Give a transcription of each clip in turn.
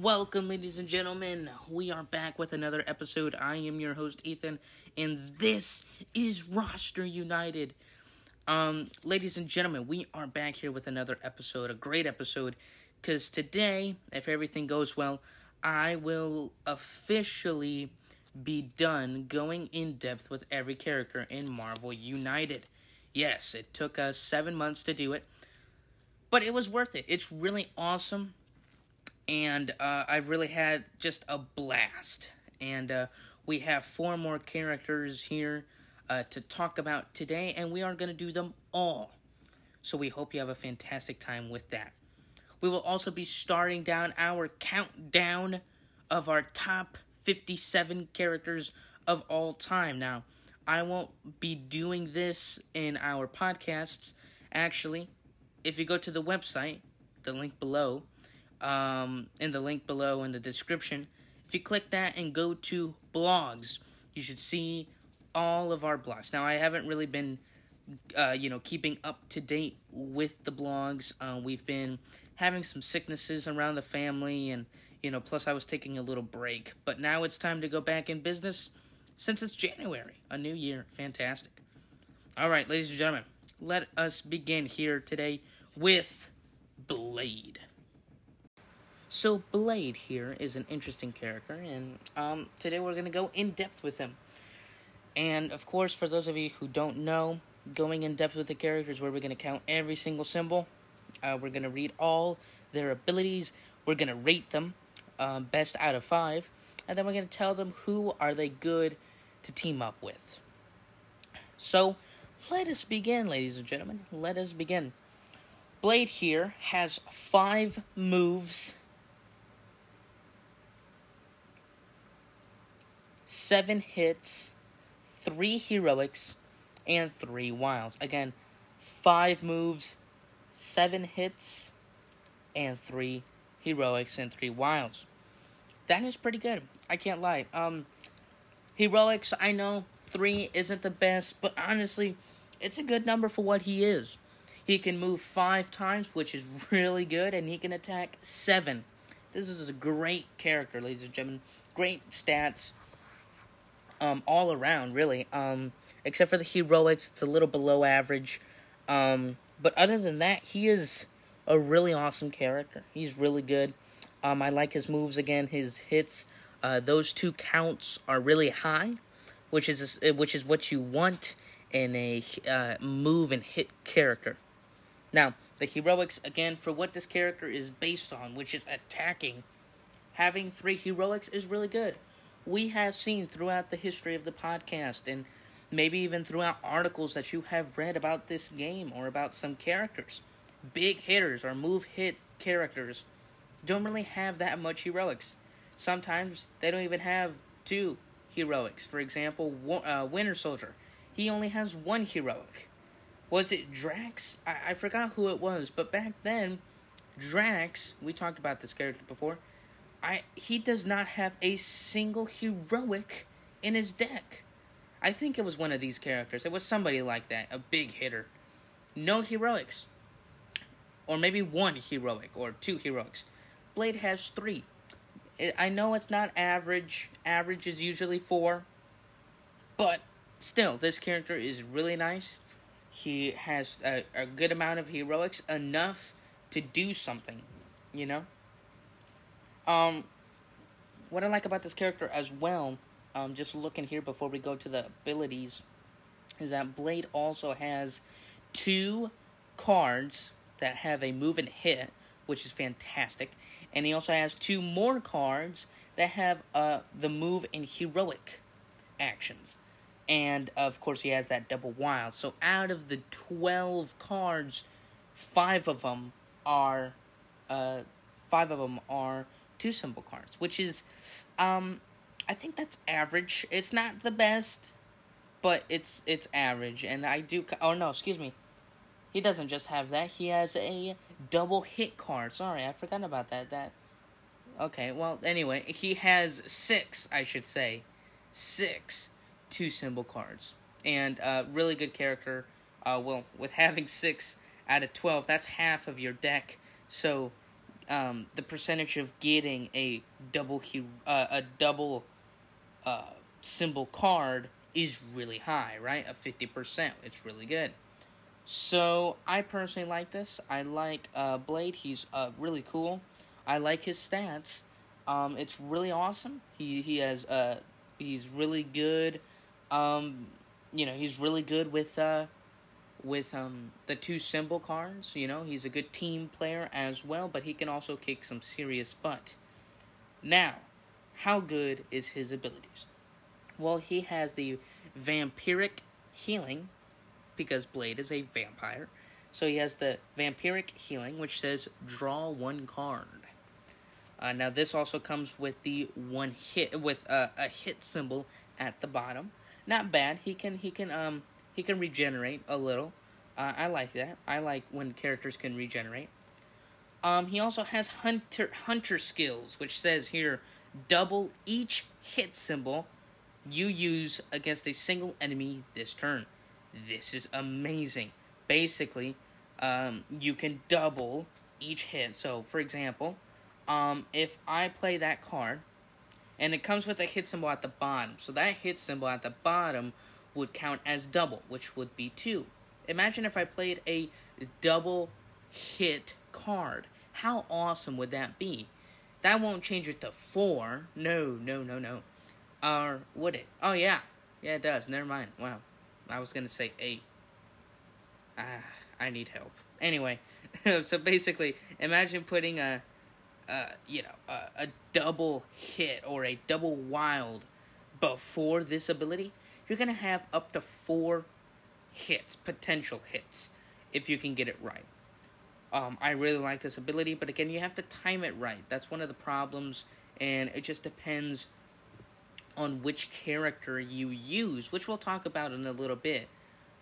Welcome, ladies and gentlemen. We are back with another episode. I am your host, Ethan, and this is Roster United. Um, ladies and gentlemen, we are back here with another episode, a great episode, because today, if everything goes well, I will officially be done going in depth with every character in Marvel United. Yes, it took us seven months to do it, but it was worth it. It's really awesome, and uh, I've really had just a blast. And uh, we have four more characters here uh, to talk about today, and we are going to do them all. So we hope you have a fantastic time with that. We will also be starting down our countdown of our top 57 characters of all time. Now, I won't be doing this in our podcasts. Actually, if you go to the website, the link below, um, in the link below in the description, if you click that and go to blogs, you should see all of our blogs. Now, I haven't really been, uh, you know, keeping up to date with the blogs. Uh, we've been having some sicknesses around the family, and you know, plus I was taking a little break. But now it's time to go back in business since it's January, a new year. Fantastic. All right, ladies and gentlemen, let us begin here today with Blade. So Blade here is an interesting character, and um, today we're going to go in depth with him. And of course, for those of you who don't know, going in depth with the characters where we're going to count every single symbol. Uh, we're going to read all their abilities. We're going to rate them um, best out of five, and then we're going to tell them who are they good to team up with. So, let us begin, ladies and gentlemen. Let us begin. Blade here has five moves, seven hits, three heroics, and three wilds. Again, five moves, seven hits, and three heroics and three wilds. That is pretty good. I can't lie. Um, heroics, I know three isn't the best, but honestly, it's a good number for what he is. He can move five times, which is really good, and he can attack seven. This is a great character, ladies and gentlemen. Great stats, um, all around, really. Um, except for the heroics, it's a little below average. Um, but other than that, he is a really awesome character. He's really good. Um, I like his moves again. His hits, uh, those two counts are really high, which is which is what you want in a uh, move and hit character. Now, the heroics again for what this character is based on, which is attacking. Having three heroics is really good. We have seen throughout the history of the podcast and maybe even throughout articles that you have read about this game or about some characters big hitters or move hit characters don't really have that much heroics. Sometimes they don't even have two heroics. For example, uh, Winter Soldier, he only has one heroic. Was it Drax? I-, I forgot who it was, but back then, Drax, we talked about this character before. I he does not have a single heroic in his deck. I think it was one of these characters. It was somebody like that, a big hitter. No heroics or maybe one heroic or two heroics. Blade has three. I know it's not average. Average is usually four. But still, this character is really nice. He has a, a good amount of heroics, enough to do something, you know? Um, what I like about this character as well, um, just looking here before we go to the abilities, is that Blade also has two cards that have a move and hit, which is fantastic. And he also has two more cards that have uh, the move and heroic actions. And of course, he has that double wild. So out of the 12 cards, five of them are. Uh, five of them are two symbol cards, which is, um, I think that's average. It's not the best, but it's it's average. And I do. Oh no, excuse me. He doesn't just have that, he has a double hit card. Sorry, I forgot about that. That Okay, well, anyway, he has six, I should say. Six two symbol cards. And uh really good character. Uh well, with having six out of 12, that's half of your deck. So um, the percentage of getting a double uh, a double uh, symbol card is really high, right? A fifty percent. It's really good. So I personally like this. I like uh, Blade. He's uh, really cool. I like his stats. Um, it's really awesome. He he has uh he's really good. Um, you know he's really good with uh with um the two symbol cards. You know he's a good team player as well, but he can also kick some serious butt. Now, how good is his abilities? Well, he has the vampiric healing because Blade is a vampire. So he has the vampiric healing, which says draw one card. Uh, now this also comes with the one hit with uh, a hit symbol at the bottom. Not bad. He can he can um he can regenerate a little. Uh, I like that. I like when characters can regenerate. Um, he also has hunter hunter skills, which says here double each hit symbol you use against a single enemy this turn. This is amazing. Basically, um, you can double each hit. So, for example, um, if I play that card, and it comes with a hit symbol at the bottom, so that hit symbol at the bottom would count as double, which would be two. Imagine if I played a double hit card. How awesome would that be? That won't change it to four. No, no, no, no. Or would it? Oh yeah, yeah it does. Never mind. Wow, I was gonna say eight. Ah, I need help. Anyway, so basically, imagine putting a, a you know, a, a double hit or a double wild before this ability. You're gonna have up to four hits, potential hits, if you can get it right. Um, I really like this ability, but again, you have to time it right. That's one of the problems, and it just depends on which character you use, which we'll talk about in a little bit.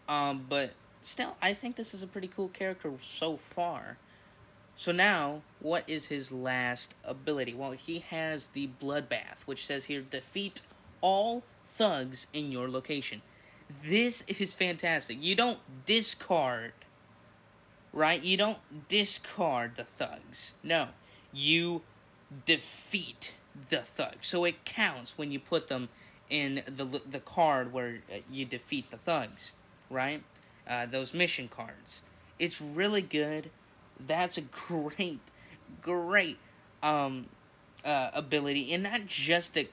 Um, but still, I think this is a pretty cool character so far. So now, what is his last ability? Well, he has the Bloodbath, which says here defeat all thugs in your location. This is fantastic. You don't discard, right? You don't discard the thugs. No, you defeat the thug. So it counts when you put them in the the card where uh, you defeat the thugs, right? Uh, those mission cards. It's really good. That's a great, great um, uh, ability, and not just to,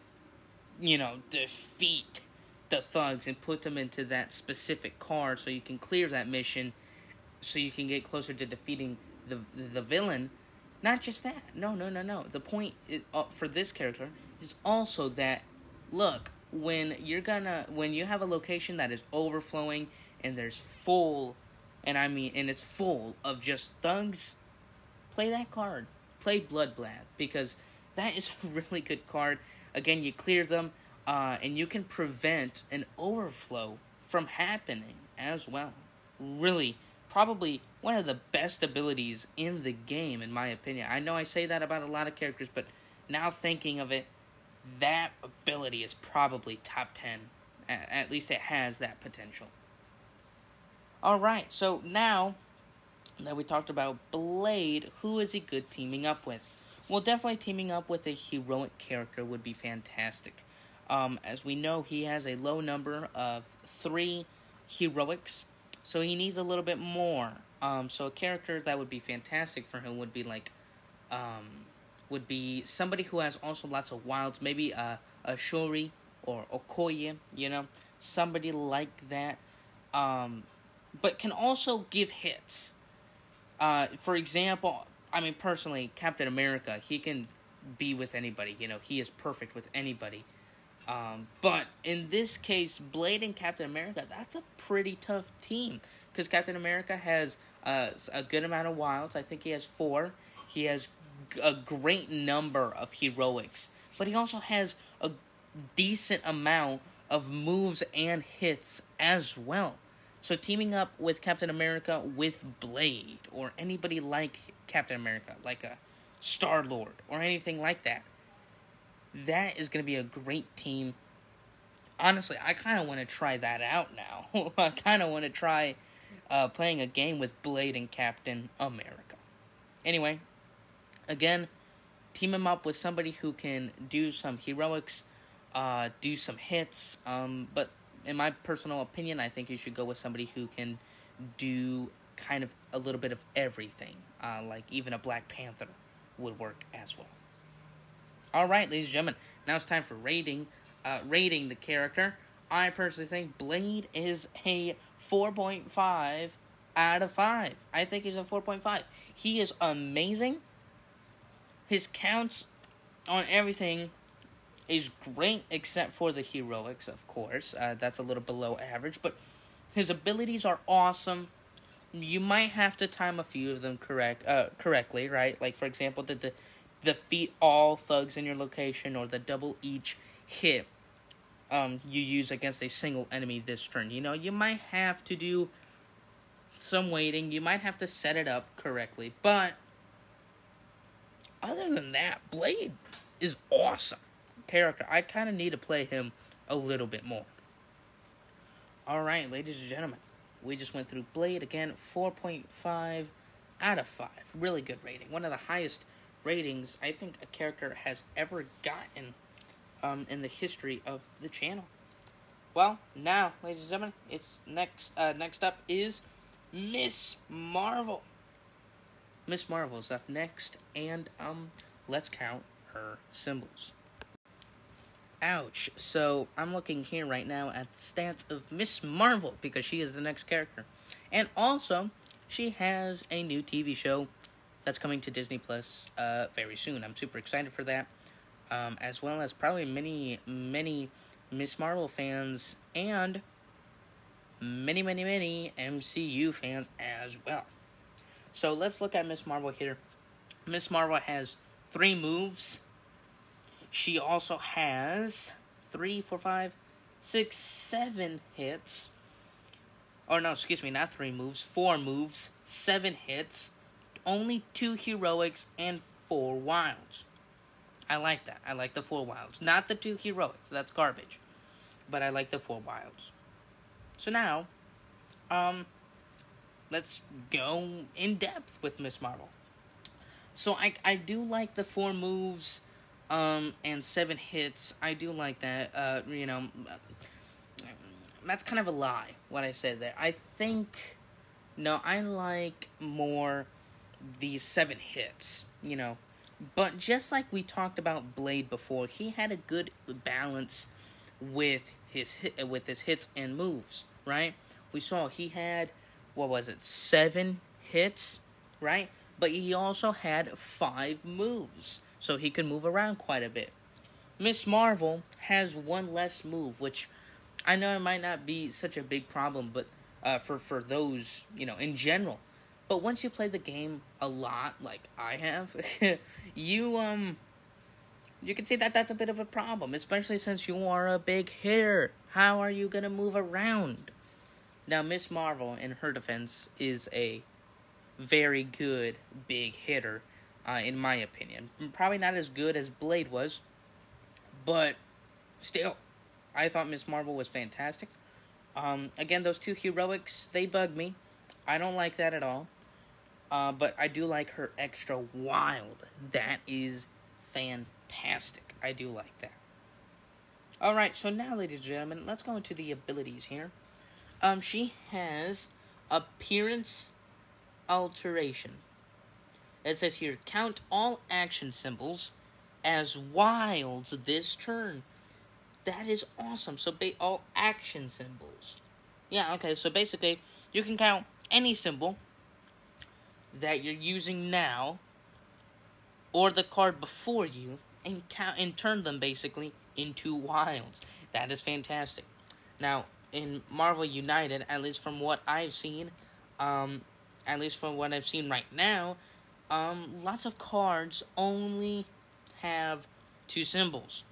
you know, defeat the thugs and put them into that specific card so you can clear that mission, so you can get closer to defeating the the villain not just that. No, no, no, no. The point is, uh, for this character is also that look, when you're gonna when you have a location that is overflowing and there's full and I mean and it's full of just thugs, play that card. Play Bloodbath because that is a really good card. Again, you clear them uh, and you can prevent an overflow from happening as well. Really probably one of the best abilities in the game, in my opinion. I know I say that about a lot of characters, but now thinking of it, that ability is probably top 10. At least it has that potential. Alright, so now that we talked about Blade, who is he good teaming up with? Well, definitely teaming up with a heroic character would be fantastic. Um, as we know, he has a low number of three heroics so he needs a little bit more. Um, so a character that would be fantastic for him would be like, um, would be somebody who has also lots of wilds. Maybe a, a Shuri or Okoye, you know, somebody like that. Um, but can also give hits. Uh, for example, I mean personally, Captain America, he can be with anybody. You know, he is perfect with anybody. Um, but in this case, Blade and Captain America, that's a pretty tough team because Captain America has uh, a good amount of wilds. I think he has four. He has a great number of heroics, but he also has a decent amount of moves and hits as well. So teaming up with Captain America with Blade or anybody like Captain America, like a Star Lord or anything like that, that is going to be a great team. Honestly, I kind of want to try that out now. I kind of want to try uh, playing a game with Blade and Captain America. Anyway, Again, team him up with somebody who can do some heroics, uh, do some hits. Um, but in my personal opinion, I think you should go with somebody who can do kind of a little bit of everything. Uh, like even a Black Panther would work as well. All right, ladies and gentlemen, now it's time for rating. Uh, rating the character. I personally think Blade is a 4.5 out of 5. I think he's a 4.5. He is amazing. His counts on everything is great, except for the heroics, of course. Uh, that's a little below average, but his abilities are awesome. You might have to time a few of them correct, uh, correctly, right? Like for example, the, the defeat all thugs in your location, or the double each hit um, you use against a single enemy this turn. You know, you might have to do some waiting. You might have to set it up correctly, but other than that, Blade is awesome character. I kind of need to play him a little bit more. All right, ladies and gentlemen, we just went through Blade again, 4.5 out of 5. Really good rating. One of the highest ratings I think a character has ever gotten um, in the history of the channel. Well, now, ladies and gentlemen, it's next. Uh, next up is Miss Marvel. Miss Marvel is up next, and um, let's count her symbols. Ouch. So I'm looking here right now at the stats of Miss Marvel because she is the next character. And also, she has a new TV show that's coming to Disney Plus uh, very soon. I'm super excited for that. Um, as well as probably many, many Miss Marvel fans and many, many, many MCU fans as well. So let's look at Miss Marvel here. Miss Marvel has three moves she also has three, four, five, six, seven hits. Or no, excuse me, not three moves, four moves, seven hits, only two heroics, and four wilds. I like that. I like the four wilds. Not the two heroics, that's garbage. But I like the four wilds. So now, um, let's go in depth with Miss Marvel. So I I do like the four moves um, and seven hits. I do like that. Uh, you know, that's kind of a lie. What I said there. I think no, I like more the seven hits. You know, but just like we talked about Blade before, he had a good balance with his hit, with his hits and moves. Right? We saw he had what was it seven hits, right? But he also had five moves so he can move around quite a bit. Miss Marvel has one less move, which I know it might not be such a big problem, but uh, for for those you know in general. But once you play the game a lot, like I have, you um, you can see that that's a bit of a problem, especially since you are a big hitter. How are you gonna move around? Now, Miss Marvel, in her defense, is a very good big hitter uh, in my opinion. Probably not as good as Blade was, but still, I thought Miss Marvel was fantastic. Um, again, those two heroics, they bug me. I don't like that at all. Uh, but I do like her extra wild. That is fantastic. I do like that. Alright, so now, ladies and gentlemen, let's go into the abilities here. Um, she has appearance alteration. It says here, count all action symbols as wilds this turn. That is awesome. So ba- all action symbols. Yeah, okay, so basically you can count any symbol that you're using now or the card before you and count and turn them basically into wilds. That is fantastic. Now, in Marvel United, at least from what I've seen, um, at least from what I've seen right now, um, lots of cards only have two symbols.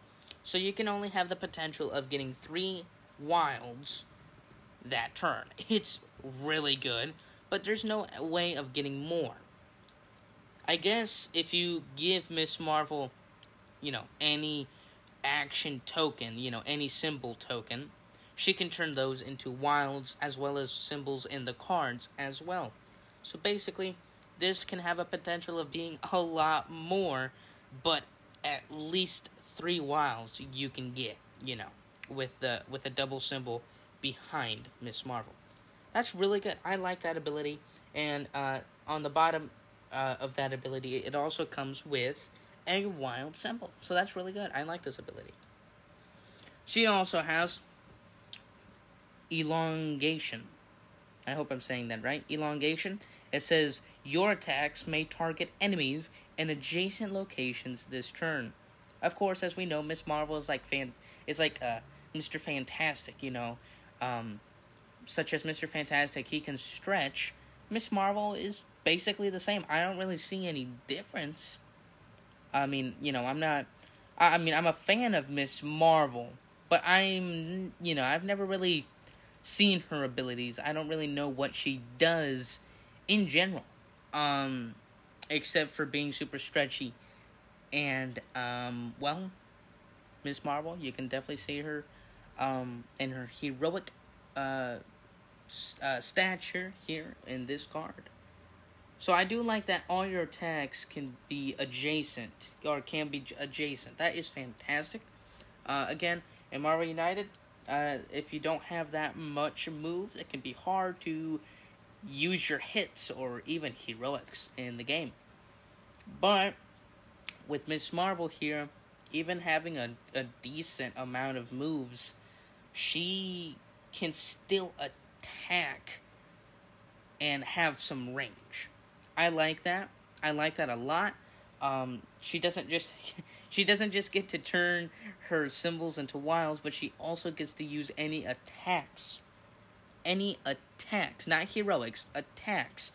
So you can only have the potential of getting three wilds that turn. It's really good, but there's no way of getting more. I guess if you give Miss Marvel, you know, any action token, you know, any symbol token, she can turn those into wilds as well as symbols in the cards as well. So basically, this can have a potential of being a lot more, but at least three wilds you can get, you know, with the with a double symbol behind Miss Marvel. That's really good. I like that ability, and uh, on the bottom uh, of that ability, it also comes with a wild symbol. So that's really good. I like this ability. She also has elongation. I hope I'm saying that right. Elongation. It says your attacks may target enemies in adjacent locations this turn. Of course, as we know, Miss Marvel is like fan is like uh, Mr. Fantastic, you know. Um, such as Mr. Fantastic, he can stretch. Miss Marvel is basically the same. I don't really see any difference. I mean, you know, I'm not. I mean, I'm a fan of Miss Marvel, but I'm, you know, I've never really seen her abilities. I don't really know what she does in general, um, except for being super stretchy. And um, well, Miss Marvel, you can definitely see her um, in her heroic uh, uh, stature here in this card. So I do like that all your attacks can be adjacent or can be adjacent. That is fantastic. Uh, again, in Marvel United, uh, if you don't have that much moves, it can be hard to use your hits or even heroics in the game. But with Miss Marvel here, even having a, a decent amount of moves, she can still attack and have some range. I like that. I like that a lot. Um, she doesn't just she doesn't just get to turn her symbols into wiles, but she also gets to use any attacks. Any attacks, not heroics, attacks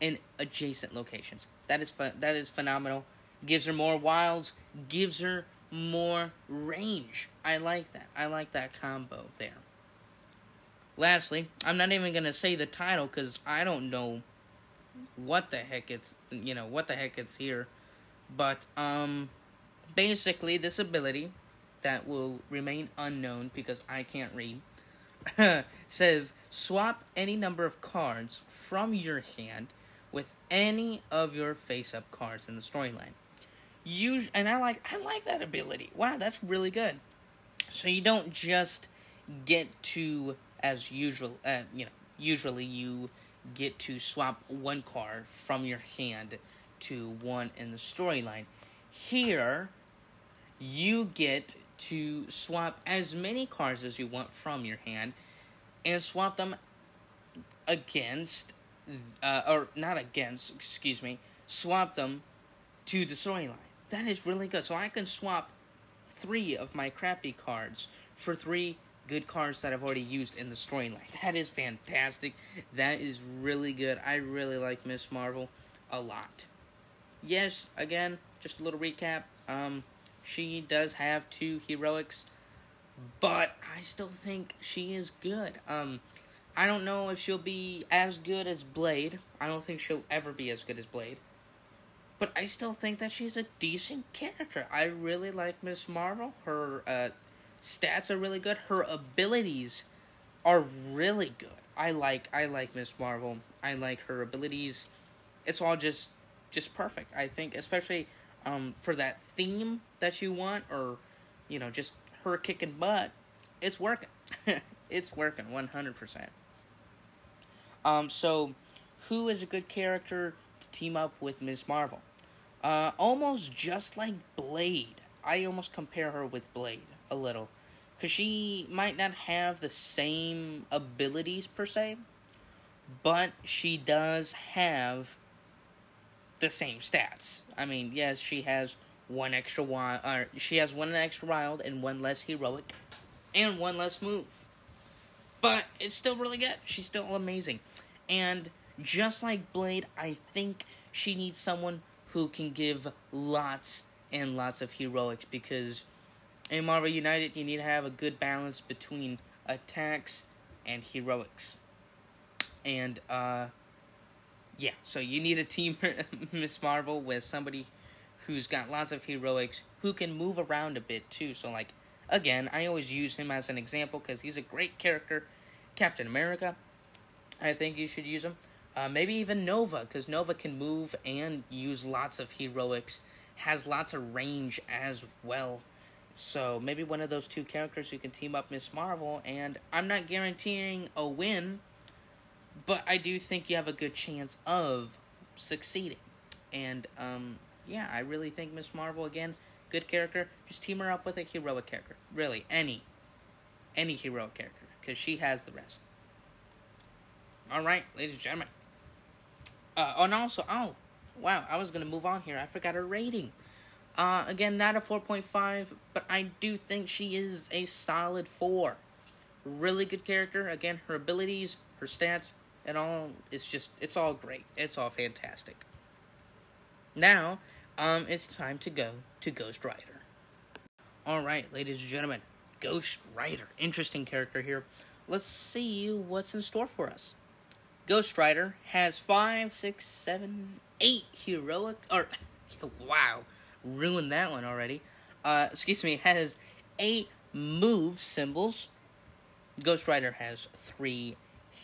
in adjacent locations. That is fun, that is phenomenal. Gives her more wilds, gives her more range. I like that. I like that combo there. Lastly, I'm not even gonna say the title because I don't know what the heck it's you know what the heck it's here, but um, basically this ability that will remain unknown because I can't read says swap any number of cards from your hand with any of your face-up cards in the storyline. Use and I like I like that ability. Wow, that's really good. So you don't just get to as usual, uh, you know, usually you get to swap one card from your hand to one in the storyline. Here, you get to swap as many cards as you want from your hand and swap them against, uh, or not against, excuse me, swap them to the storyline. That is really good. So I can swap three of my crappy cards for three good cards that I've already used in the storyline. That is fantastic. That is really good. I really like Miss Marvel a lot. Yes, again, just a little recap. Um, she does have two heroics, but I still think she is good. Um, I don't know if she'll be as good as Blade. I don't think she'll ever be as good as Blade. But I still think that she's a decent character. I really like Miss Marvel. Her uh, stats are really good. Her abilities are really good. I like I like Miss Marvel. I like her abilities. It's all just just perfect. I think especially um, for that theme that you want or you know just her kicking butt. It's working. it's working 100%. Um so who is a good character to team up with Miss Marvel? Uh almost just like Blade. I almost compare her with Blade a little because she might not have the same abilities per se, but she does have the same stats. I mean, yes, she has one extra wild, or she has one extra wild and one less heroic, and one less move. But it's still really good. She's still amazing, and just like Blade, I think she needs someone who can give lots and lots of heroics because in Marvel United, you need to have a good balance between attacks and heroics. And, uh, yeah, so you need a team, Miss Marvel, with somebody who's got lots of heroics, who can move around a bit too. So, like, again, I always use him as an example because he's a great character. Captain America, I think you should use him. Uh, maybe even Nova, because Nova can move and use lots of heroics, has lots of range as well. So maybe one of those two characters you can team up Miss Marvel, and I'm not guaranteeing a win, but I do think you have a good chance of succeeding. And um, yeah, I really think Miss Marvel again, good character. Just team her up with a heroic character, really any, any heroic character, because she has the rest. All right, ladies and gentlemen. Uh, and also, oh, wow, I was gonna move on here. I forgot her rating. Uh, again, not a 4.5, but I do think she is a solid 4. Really good character. Again, her abilities, her stats, and all, it's just, it's all great. It's all fantastic. Now, um, it's time to go to Ghost Rider. Alright, ladies and gentlemen, Ghost Rider. Interesting character here. Let's see what's in store for us. Ghost Rider has five, six, seven, eight heroic, or, wow, ruined that one already. Uh, excuse me, has eight move symbols. Ghost Rider has three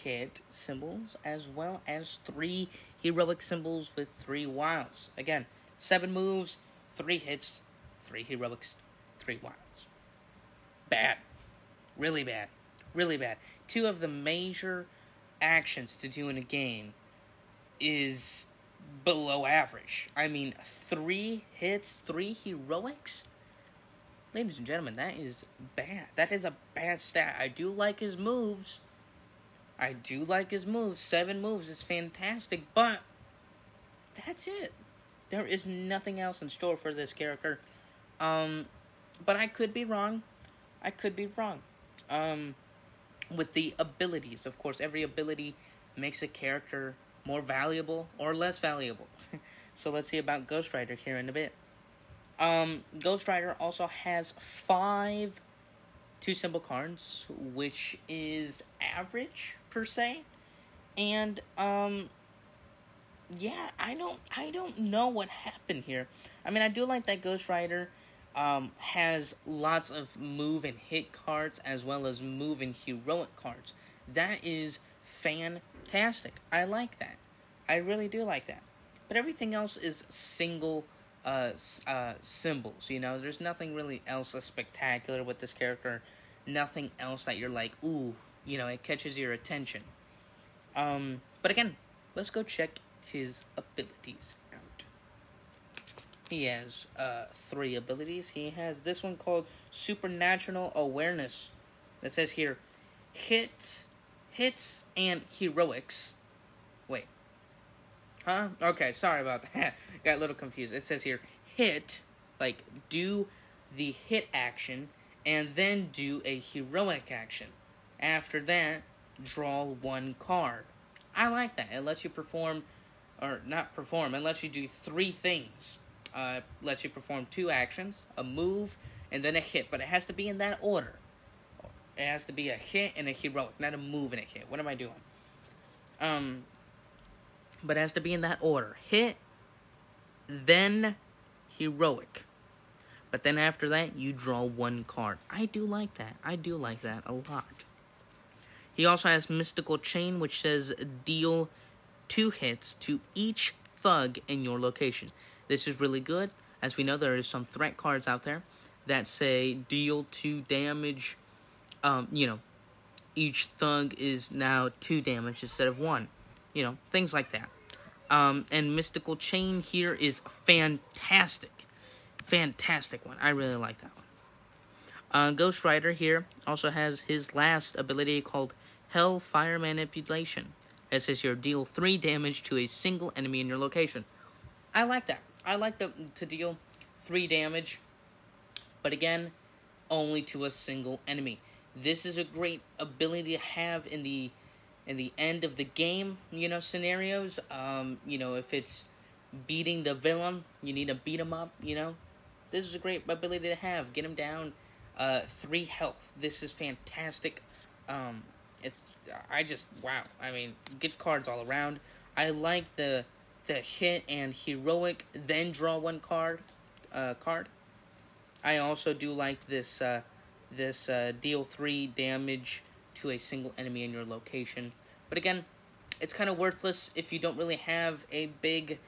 hit symbols as well as three heroic symbols with three wilds. Again, seven moves, three hits, three heroics, three wilds. Bad. Really bad. Really bad. Two of the major actions to do in a game is below average. I mean, three hits, three heroics? Ladies and gentlemen, that is bad. That is a bad stat. I do like his moves. I do like his moves. Seven moves is fantastic, but that's it. There is nothing else in store for this character. Um, but I could be wrong. I could be wrong. Um, with the abilities, of course, every ability makes a character more valuable or less valuable. so let's see about Ghost Rider here in a bit. Um, Ghost Rider also has five two symbol cards, which is average per se. And um yeah, I don't I don't know what happened here. I mean, I do like that Ghost Rider um, has lots of move and hit cards as well as move and heroic cards. That is fantastic. I like that. I really do like that. But everything else is single uh, uh, symbols. You know, there's nothing really else that's spectacular with this character. Nothing else that you're like, ooh, you know, it catches your attention. Um, but again, let's go check his abilities out. He has uh, three abilities. He has this one called Supernatural Awareness. That says here, hits, hits, and heroics. Huh? Okay, sorry about that. Got a little confused. It says here, hit, like, do the hit action, and then do a heroic action. After that, draw one card. I like that. It lets you perform, or not perform, it lets you do three things. Uh, lets you perform two actions, a move, and then a hit, but it has to be in that order. It has to be a hit and a heroic, not a move and a hit. What am I doing? Um, but it has to be in that order. Hit, then heroic. But then after that, you draw one card. I do like that. I do like that a lot. He also has Mystical Chain, which says deal two hits to each thug in your location. This is really good. As we know, there is some threat cards out there that say deal two damage. Um, you know, each thug is now two damage instead of one. You know, things like that. Um, and Mystical Chain here is fantastic. Fantastic one. I really like that one. Uh, Ghost Rider here also has his last ability called Hellfire Manipulation. It says here, deal 3 damage to a single enemy in your location. I like that. I like the, to deal 3 damage, but again, only to a single enemy. This is a great ability to have in the in the end of the game, you know, scenarios. Um, you know, if it's beating the villain, you need to beat him up, you know. This is a great ability to have. Get him down uh, three health. This is fantastic. Um, it's I just wow. I mean, gift cards all around. I like the the hit and heroic, then draw one card. Uh, card. I also do like this uh, this uh, deal three damage to a single enemy in your location. But again, it's kind of worthless if you don't really have a big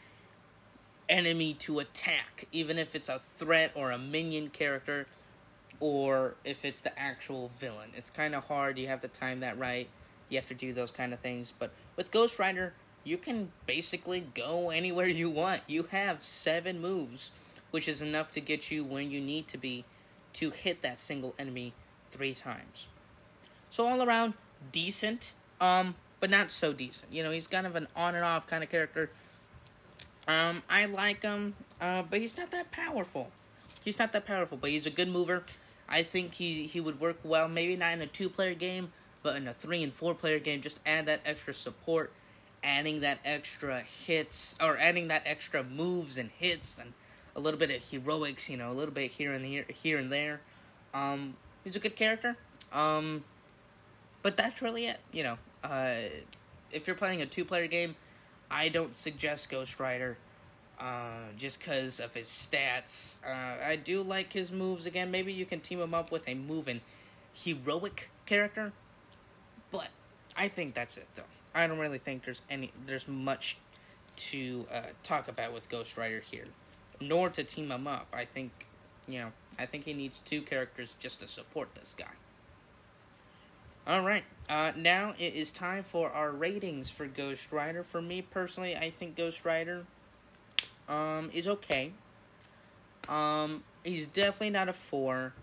enemy to attack, even if it's a threat or a minion character, or if it's the actual villain. It's kind of hard. You have to time that right. You have to do those kind of things. But with Ghost Rider, you can basically go anywhere you want. You have seven moves, which is enough to get you where you need to be to hit that single enemy three times. So all around decent, um, but not so decent. You know, he's kind of an on and off kind of character. Um, I like him, uh, but he's not that powerful. He's not that powerful, but he's a good mover. I think he, he would work well, maybe not in a two player game, but in a three and four player game, just add that extra support, adding that extra hits, or adding that extra moves and hits, and a little bit of heroics, you know, a little bit here and here, here and there. Um, he's a good character. Um, but that's really it. You know, uh, if you're playing a two player game, I don't suggest Ghost Rider. Uh, just because of his stats. Uh, I do like his moves. Again, maybe you can team him up with a moving heroic character. But I think that's it, though. I don't really think there's any there's much to uh, talk about with Ghost Rider here, nor to team him up. I think, you know, I think he needs two characters just to support this guy. All right, uh, now it is time for our ratings for Ghost Rider. For me personally, I think Ghost Rider um, is okay. Um, he's definitely not a four.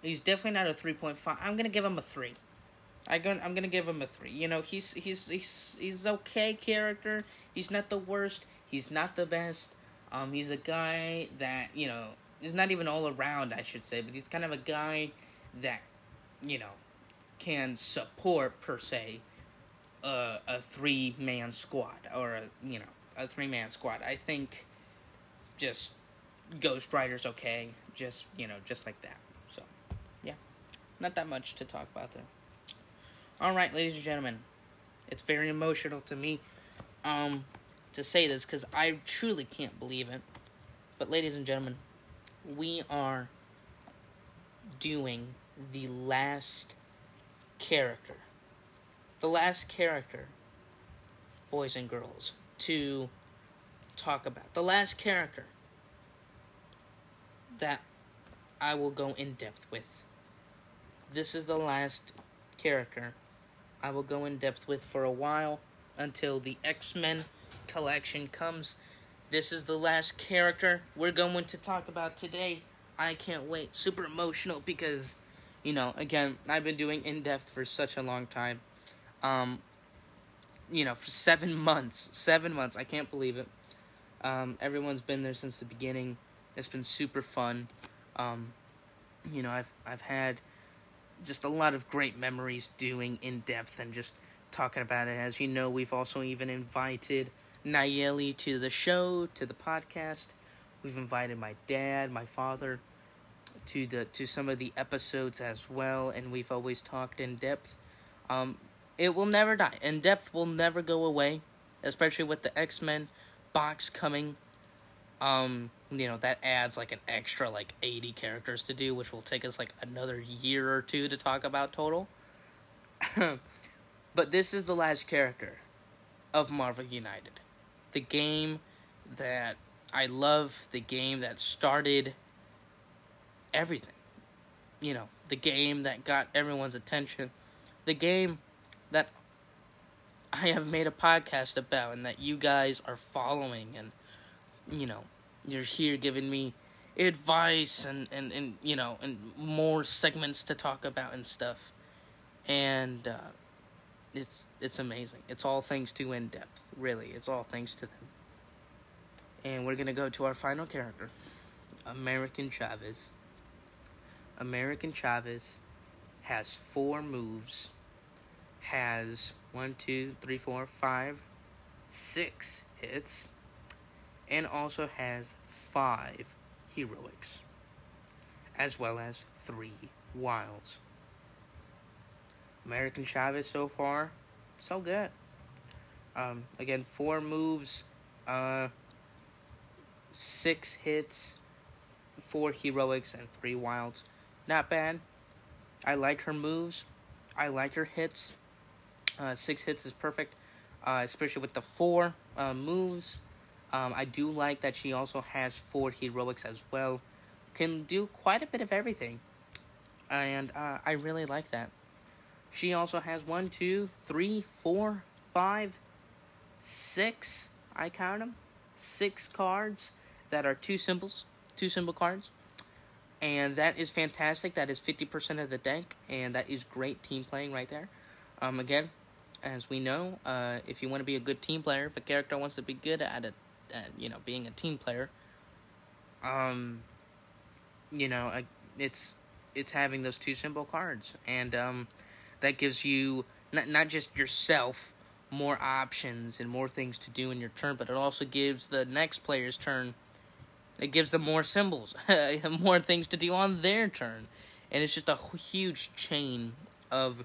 He's definitely not a three point five. I'm gonna give him a three. I going I'm gonna give him a three. You know, he's he's he's he's okay character. He's not the worst. He's not the best. Um, he's a guy that you know is not even all around, I should say, but he's kind of a guy that you know can support per se a, a three man squad or a you know a three man squad. I think just Ghost Rider's okay, just you know just like that. So yeah, not that much to talk about there. All right, ladies and gentlemen, it's very emotional to me um to say this because I truly can't believe it. But ladies and gentlemen, we are doing the last character. The last character, boys and girls, to talk about. The last character that I will go in depth with. This is the last character I will go in depth with for a while until the X Men collection comes. This is the last character we're going to talk about today. I can't wait. Super emotional because you know, again, I've been doing in depth for such a long time. Um, you know, for seven months. Seven months. I can't believe it. Um, everyone's been there since the beginning. It's been super fun. Um, you know, I've I've had just a lot of great memories doing in depth and just talking about it. As you know, we've also even invited Nayeli to the show, to the podcast. We've invited my dad, my father, to the to some of the episodes as well, and we've always talked in depth. Um, it will never die. In depth will never go away, especially with the X Men box coming. Um, you know that adds like an extra like eighty characters to do, which will take us like another year or two to talk about total. but this is the last character of Marvel United, the game that I love, the game that started everything. You know, the game that got everyone's attention, the game that I have made a podcast about and that you guys are following and you know, you're here giving me advice and, and, and you know, and more segments to talk about and stuff. And uh, it's it's amazing. It's all thanks to in depth, really. It's all thanks to them. And we're gonna go to our final character, American Chavez. American Chavez has four moves, has one, two, three, four, five, six hits, and also has five heroics, as well as three wilds. American Chavez so far, so good. Um, again, four moves, uh, six hits, four heroics, and three wilds. Not bad. I like her moves. I like her hits. Uh, six hits is perfect. uh, especially with the four uh, moves. Um, I do like that she also has four heroics as well. Can do quite a bit of everything. And uh, I really like that. She also has one, two, three, four, five, six. I count them. Six cards that are two symbols, two symbol cards. And that is fantastic. That is 50% of the deck. And that is great team playing right there. Um, again, as we know, uh, if you want to be a good team player, if a character wants to be good at it, at, you know, being a team player, um, you know, it's it's having those two symbol cards, and um, that gives you not not just yourself more options and more things to do in your turn, but it also gives the next player's turn. It gives them more symbols, more things to do on their turn, and it's just a huge chain of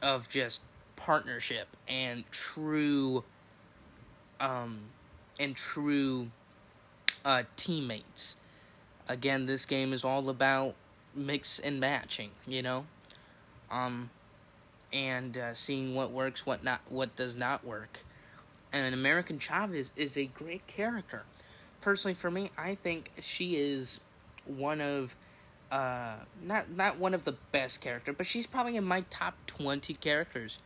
of just partnership and true um and true uh teammates. Again, this game is all about mix and matching, you know? Um and uh, seeing what works, what not what does not work. And American Chavez is a great character. Personally for me, I think she is one of uh not not one of the best character, but she's probably in my top 20 characters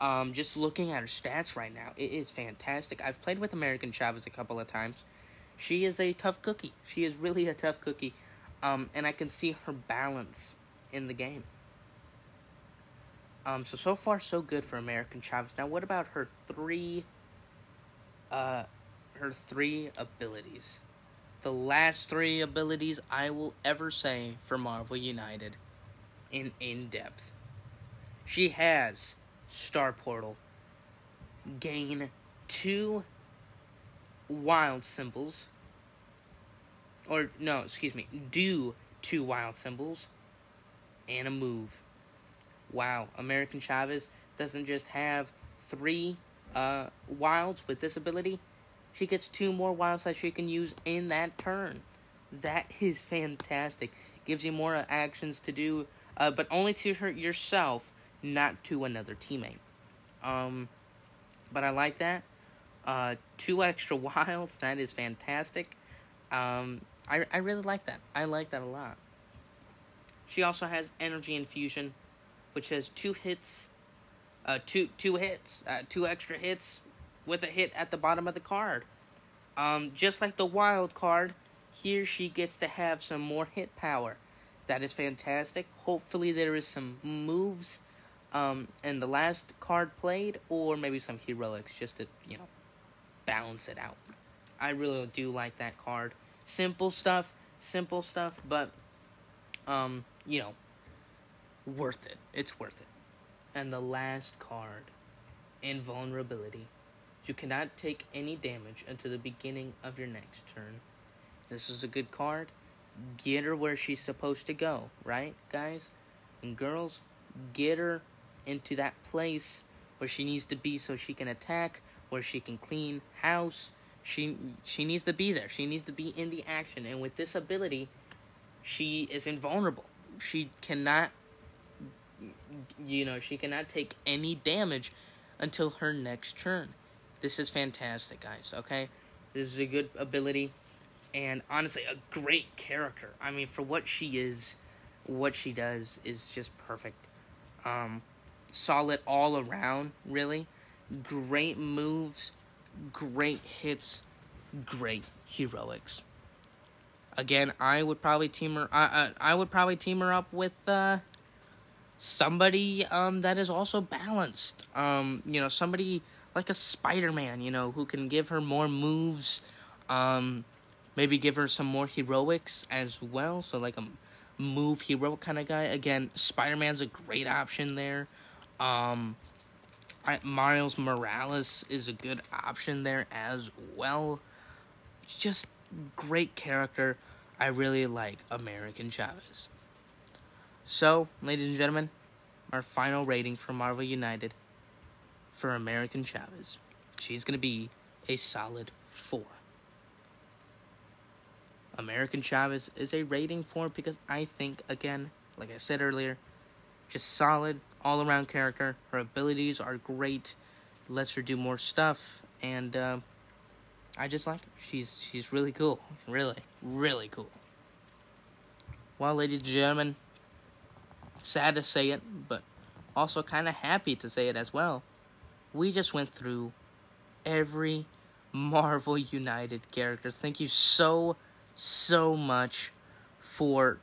um, just looking at her stats right now, it is fantastic. I've played with American Chavez a couple of times. She is a tough cookie. She is really a tough cookie. Um, and I can see her balance in the game. Um, so so far so good for American Chavez. Now what about her three uh her three abilities? The last three abilities I will ever say for Marvel United in in depth. She has Star Portal. Gain two wild symbols. Or, no, excuse me. Do two wild symbols and a move. Wow, American Chavez doesn't just have three uh, wilds with this ability, she gets two more wilds that she can use in that turn. That is fantastic. Gives you more actions to do, uh, but only to hurt yourself not to another teammate. Um, but I like that. Uh, two extra wilds, that is fantastic. Um, I, I really like that. I like that a lot. She also has energy infusion, which has two hits, uh, two two hits, uh, two extra hits, with a hit at the bottom of the card. Um, just like the wild card, here she gets to have some more hit power. That is fantastic. Hopefully there is some moves um, and the last card played, or maybe some heroics just to you know balance it out. I really do like that card. Simple stuff, simple stuff, but um, you know, worth it. It's worth it. And the last card, invulnerability. You cannot take any damage until the beginning of your next turn. This is a good card. Get her where she's supposed to go, right, guys? And girls, get her into that place where she needs to be so she can attack, where she can clean house. She she needs to be there. She needs to be in the action. And with this ability, she is invulnerable. She cannot you know, she cannot take any damage until her next turn. This is fantastic, guys, okay? This is a good ability and honestly a great character. I mean, for what she is, what she does is just perfect. Um solid all around, really. Great moves, great hits, great heroics. Again, I would probably team her. I I, I would probably team her up with uh, somebody um, that is also balanced. Um, you know, somebody like a Spider Man. You know, who can give her more moves. Um, maybe give her some more heroics as well. So like a move hero kind of guy. Again, Spider Man's a great option there. Um, I, Miles Morales is a good option there as well. Just great character. I really like American Chavez. So, ladies and gentlemen, our final rating for Marvel United for American Chavez. She's going to be a solid 4. American Chavez is a rating 4 because I think, again, like I said earlier, just solid all around character. Her abilities are great. lets her do more stuff, and uh, I just like her. She's she's really cool, really, really cool. Well, ladies and gentlemen, sad to say it, but also kind of happy to say it as well. We just went through every Marvel United characters. Thank you so so much for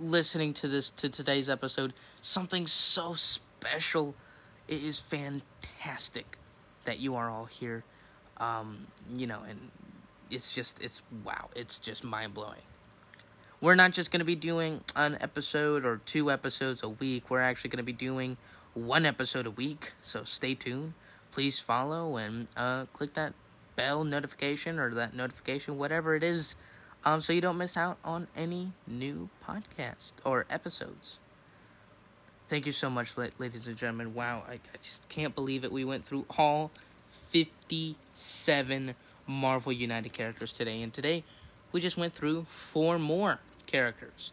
listening to this to today's episode. Something so special. It is fantastic that you are all here. Um, you know, and it's just it's wow, it's just mind blowing. We're not just to be doing an episode or two episodes a week. We're actually to be doing one episode a week. So stay tuned. Please follow and uh, click that bell notification or that notification, whatever it is, um, so you don't miss out on any new podcast or episodes. Thank you so much, ladies and gentlemen. Wow, I, I just can't believe it. We went through all 57 Marvel United characters today, and today we just went through four more characters.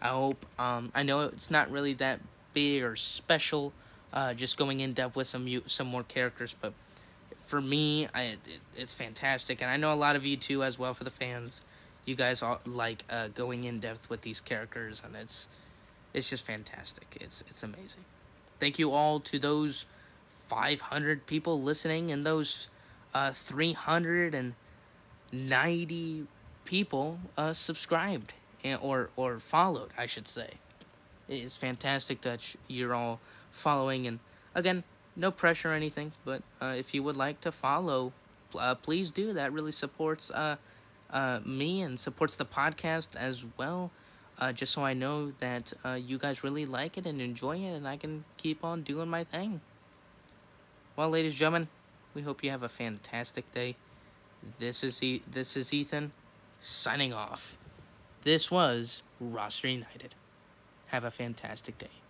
I hope, um, I know it's not really that big or special, uh, just going in depth with some some more characters, but for me, I, it, it's fantastic, and I know a lot of you too as well for the fans. You guys all like uh, going in depth with these characters, and it's it's just fantastic. It's it's amazing. Thank you all to those 500 people listening and those uh, 390 people uh, subscribed and, or or followed, I should say. It's fantastic that you're all following, and again, no pressure or anything. But uh, if you would like to follow, uh, please do. That really supports uh, uh, me and supports the podcast as well. Uh, just so I know that uh, you guys really like it and enjoy it, and I can keep on doing my thing. Well, ladies and gentlemen, we hope you have a fantastic day. This is e- this is Ethan signing off. This was Roster United. Have a fantastic day.